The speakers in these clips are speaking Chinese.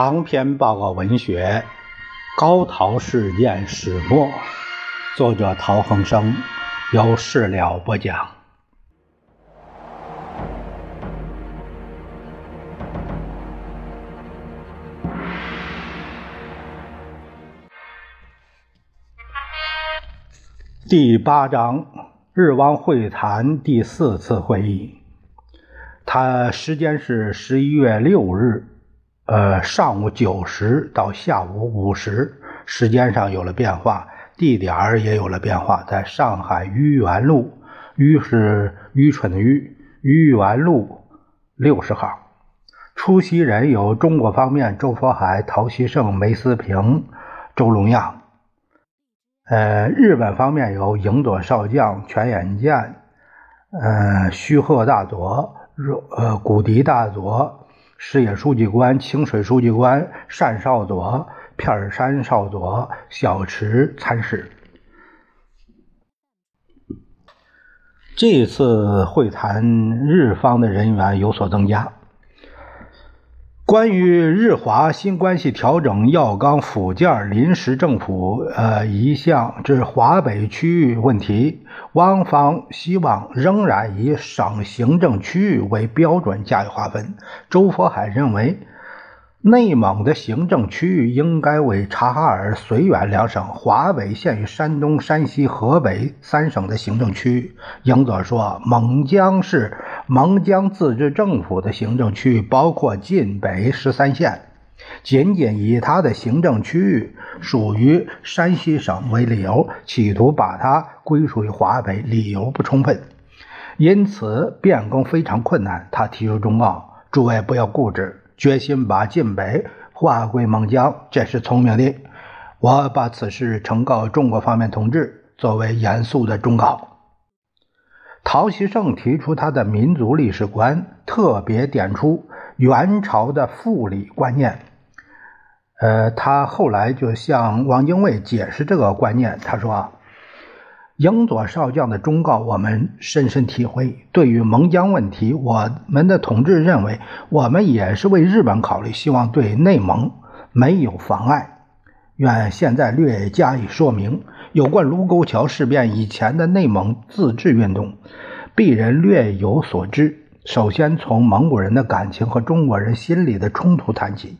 长篇报告文学《高陶事件始末》，作者陶恒生，由事了播讲。第八章：日汪会谈第四次会议。它时间是十一月六日。呃，上午九时到下午五时，时间上有了变化，地点也有了变化，在上海愚园路，愚是愚蠢的愚，愚园路六十号。出席人有中国方面周佛海、陶希圣、梅思平、周龙亚。呃，日本方面有影佐少将、全眼健、呃，须贺大佐、呃，古迪大佐。石野书记官、清水书记官、单少佐、片山少佐、小池参事。这次会谈，日方的人员有所增加。关于日华新关系调整要纲附件临时政府呃一项之华北区域问题，汪方希望仍然以省行政区域为标准加以划分。周佛海认为。内蒙的行政区域应该为察哈尔、绥远两省，华北限于山东、山西、河北三省的行政区域。英佐说，蒙江是蒙江自治政府的行政区域，包括晋北十三县。仅仅以它的行政区域属于山西省为理由，企图把它归属于华北，理由不充分，因此变更非常困难。他提出忠告：诸位不要固执。决心把晋北划归蒙江，这是聪明的。我把此事呈告中国方面同志，作为严肃的忠告。陶希圣提出他的民族历史观，特别点出元朝的复礼观念。呃，他后来就向汪精卫解释这个观念，他说。英佐少将的忠告，我们深深体会。对于蒙江问题，我们的统治认为，我们也是为日本考虑，希望对内蒙没有妨碍。愿现在略加以说明。有关卢沟桥事变以前的内蒙自治运动，鄙人略有所知。首先从蒙古人的感情和中国人心里的冲突谈起。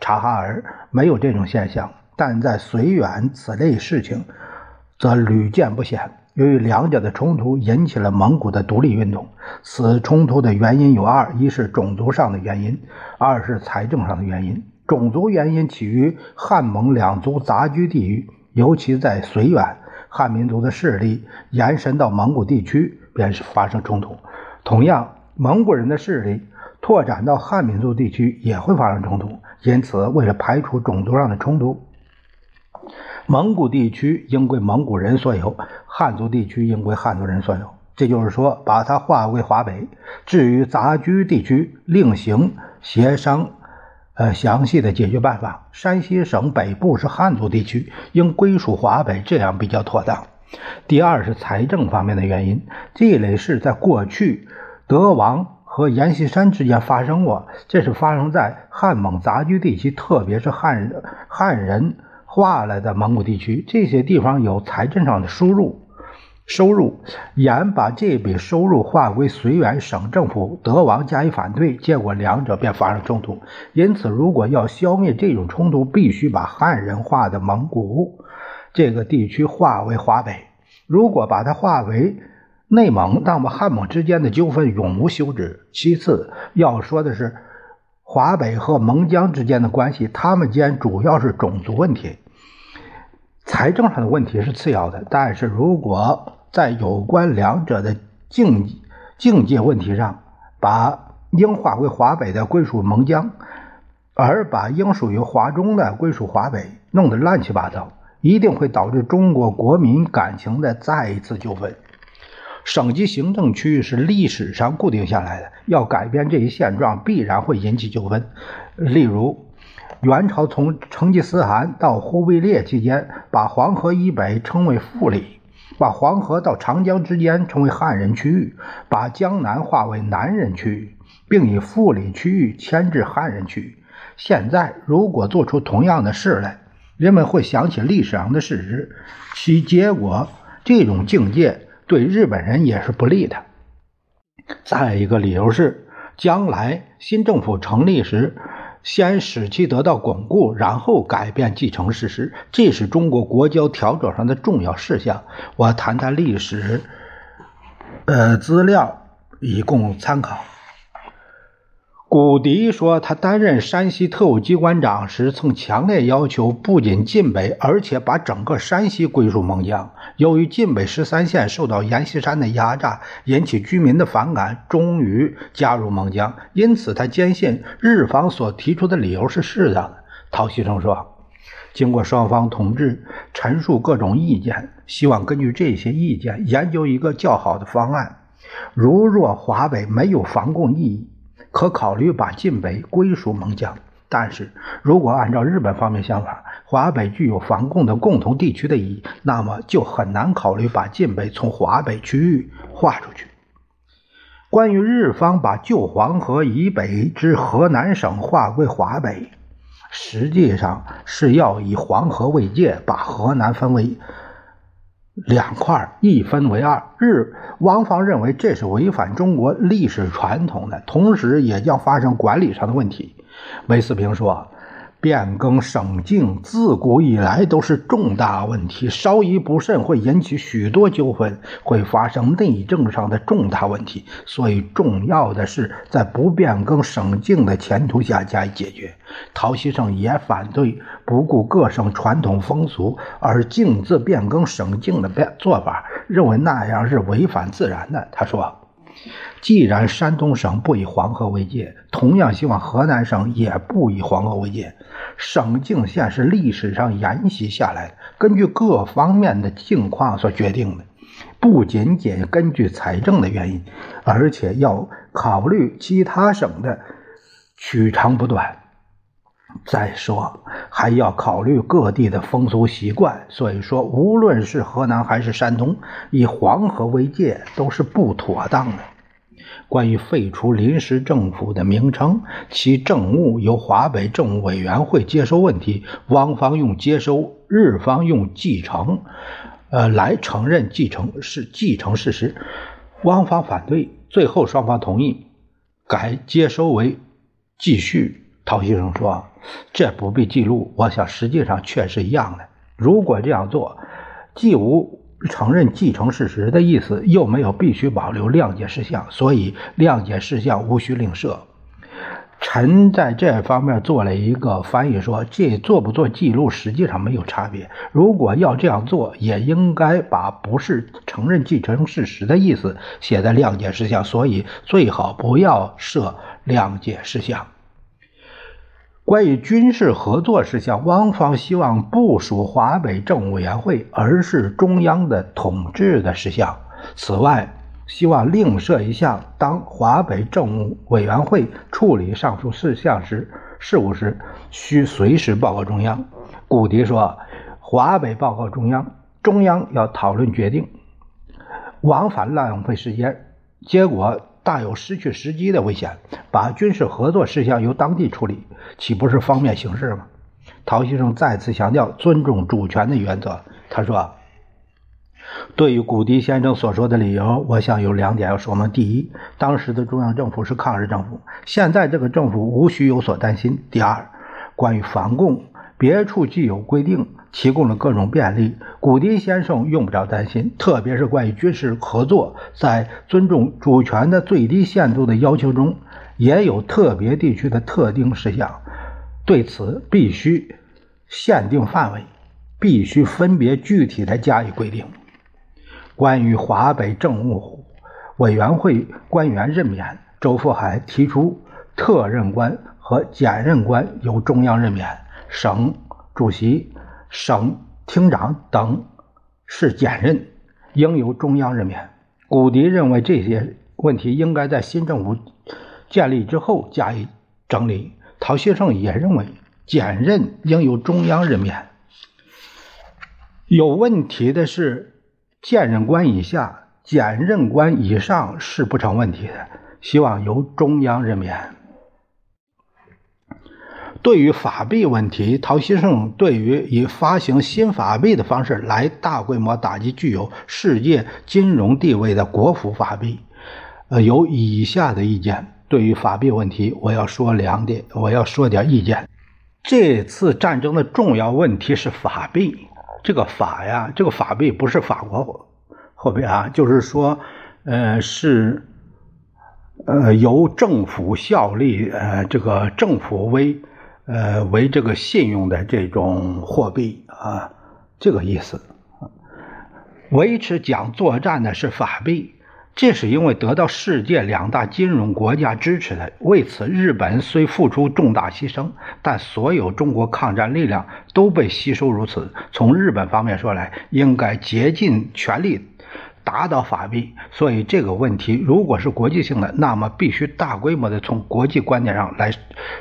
察哈尔没有这种现象，但在绥远此类事情。则屡见不鲜。由于两者的冲突引起了蒙古的独立运动，此冲突的原因有二：一是种族上的原因，二是财政上的原因。种族原因起于汉蒙两族杂居地域，尤其在绥远，汉民族的势力延伸到蒙古地区，便是发生冲突。同样，蒙古人的势力拓展到汉民族地区，也会发生冲突。因此，为了排除种族上的冲突，蒙古地区应归蒙古人所有，汉族地区应归汉族人所有。这就是说，把它划归华北。至于杂居地区，另行协商，呃，详细的解决办法。山西省北部是汉族地区，应归属华北，这样比较妥当。第二是财政方面的原因，这类事在过去德王和阎锡山之间发生过，这是发生在汉蒙杂居地区，特别是汉汉人。划来的蒙古地区，这些地方有财政上的输入，收入，严把这笔收入划归绥远省政府，德王加以反对，结果两者便发生冲突。因此，如果要消灭这种冲突，必须把汉人划的蒙古这个地区划为华北。如果把它划为内蒙，那么汉蒙之间的纠纷永无休止。其次要说的是。华北和蒙江之间的关系，他们间主要是种族问题，财政上的问题是次要的。但是如果在有关两者的境境界问题上，把应划归华北的归属蒙江，而把应属于华中的归属华北，弄得乱七八糟，一定会导致中国国民感情的再一次纠纷。省级行政区域是历史上固定下来的，要改变这一现状，必然会引起纠纷。例如，元朝从成吉思汗到忽必烈期间，把黄河以北称为富里，把黄河到长江之间成为汉人区域，把江南划为南人区域，并以富里区域迁至汉人区域。现在如果做出同样的事来，人们会想起历史上的事实，其结果这种境界对日本人也是不利的。再一个理由是，将来新政府成立时，先使其得到巩固，然后改变继承事实，这是中国国交调整上的重要事项。我谈谈历史，呃，资料以供参考。古迪说，他担任山西特务机关长时，曾强烈要求不仅晋北，而且把整个山西归属蒙江。由于晋北十三县受到阎锡山的压榨，引起居民的反感，终于加入蒙江。因此，他坚信日方所提出的理由是适当的。陶希圣说，经过双方同志陈述各种意见，希望根据这些意见研究一个较好的方案。如若华北没有防共意义，可考虑把晋北归属蒙江，但是如果按照日本方面想法，华北具有防共的共同地区的意义，那么就很难考虑把晋北从华北区域划出去。关于日方把旧黄河以北之河南省划归华北，实际上是要以黄河为界，把河南分为。两块一分为二，日汪方认为这是违反中国历史传统的，同时也将发生管理上的问题。韦思平说。变更省境自古以来都是重大问题，稍一不慎会引起许多纠纷，会发生内政上的重大问题。所以，重要的是在不变更省境的前提下加以解决。陶希圣也反对不顾各省传统风俗而径自变更省境的变做法，认为那样是违反自然的。他说。既然山东省不以黄河为界，同样希望河南省也不以黄河为界。省境线是历史上沿袭下来的，根据各方面的境况所决定的，不仅仅根据财政的原因，而且要考虑其他省的取长补短。再说，还要考虑各地的风俗习惯。所以说，无论是河南还是山东，以黄河为界都是不妥当的。关于废除临时政府的名称，其政务由华北政务委员会接收问题，汪方用接收，日方用继承，呃，来承认继承是继承事实。汪方反对，最后双方同意改接收为继续。陶先生说：“这不必记录，我想实际上却是一样的。如果这样做，既无。”承认继承事实的意思，又没有必须保留谅解事项，所以谅解事项无需另设。臣在这方面做了一个翻译，说这做不做记录实际上没有差别。如果要这样做，也应该把不是承认继承事实的意思写在谅解事项，所以最好不要设谅解事项。关于军事合作事项，汪方希望不属华北政务委员会，而是中央的统治的事项。此外，希望另设一项，当华北政务委员会处理上述事项时，事务时需随时报告中央。古迪说：“华北报告中央，中央要讨论决定，往返浪费时间，结果。”大有失去时机的危险。把军事合作事项由当地处理，岂不是方便行事吗？陶先生再次强调尊重主权的原则。他说：“对于古迪先生所说的理由，我想有两点要说明。第一，当时的中央政府是抗日政府，现在这个政府无需有所担心。第二，关于反共，别处既有规定。”提供了各种便利，古迪先生用不着担心。特别是关于军事合作，在尊重主权的最低限度的要求中，也有特别地区的特定事项，对此必须限定范围，必须分别具体的加以规定。关于华北政务委员会官员任免，周福海提出，特任官和兼任官由中央任免，省主席。省厅长等是兼任，应由中央任免。古迪认为这些问题应该在新政府建立之后加以整理。陶先生也认为兼任应由中央任免。有问题的是兼任官以下，兼任官以上是不成问题的，希望由中央任免。对于法币问题，陶希圣对于以发行新法币的方式来大规模打击具有世界金融地位的国府法币，呃，有以下的意见。对于法币问题，我要说两点，我要说点意见。这次战争的重要问题是法币，这个法呀，这个法币不是法国货币啊，就是说，呃，是。呃，由政府效力，呃，这个政府为，呃，为这个信用的这种货币啊，这个意思。维持讲作战的是法币，这是因为得到世界两大金融国家支持的。为此，日本虽付出重大牺牲，但所有中国抗战力量都被吸收如此。从日本方面说来，应该竭尽全力。打倒法币，所以这个问题如果是国际性的，那么必须大规模的从国际观点上来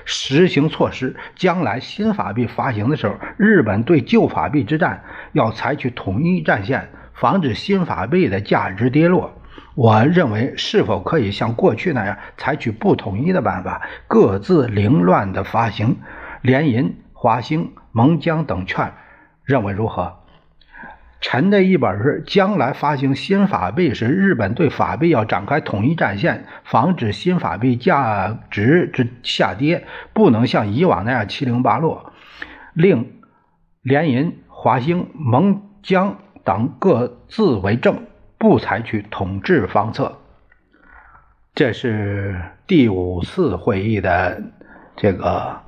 实行措施。将来新法币发行的时候，日本对旧法币之战要采取统一战线，防止新法币的价值跌落。我认为，是否可以像过去那样采取不统一的办法，各自凌乱的发行联银、华兴、蒙江等券？认为如何？陈的一本是将来发行新法币时，日本对法币要展开统一战线，防止新法币价值之下跌，不能像以往那样七零八落。令联银、华兴、蒙江等各自为政，不采取统治方策。这是第五次会议的这个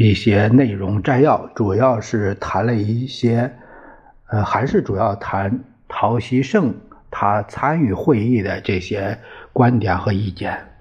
一些内容摘要，主要是谈了一些。呃，还是主要谈陶希圣他参与会议的这些观点和意见。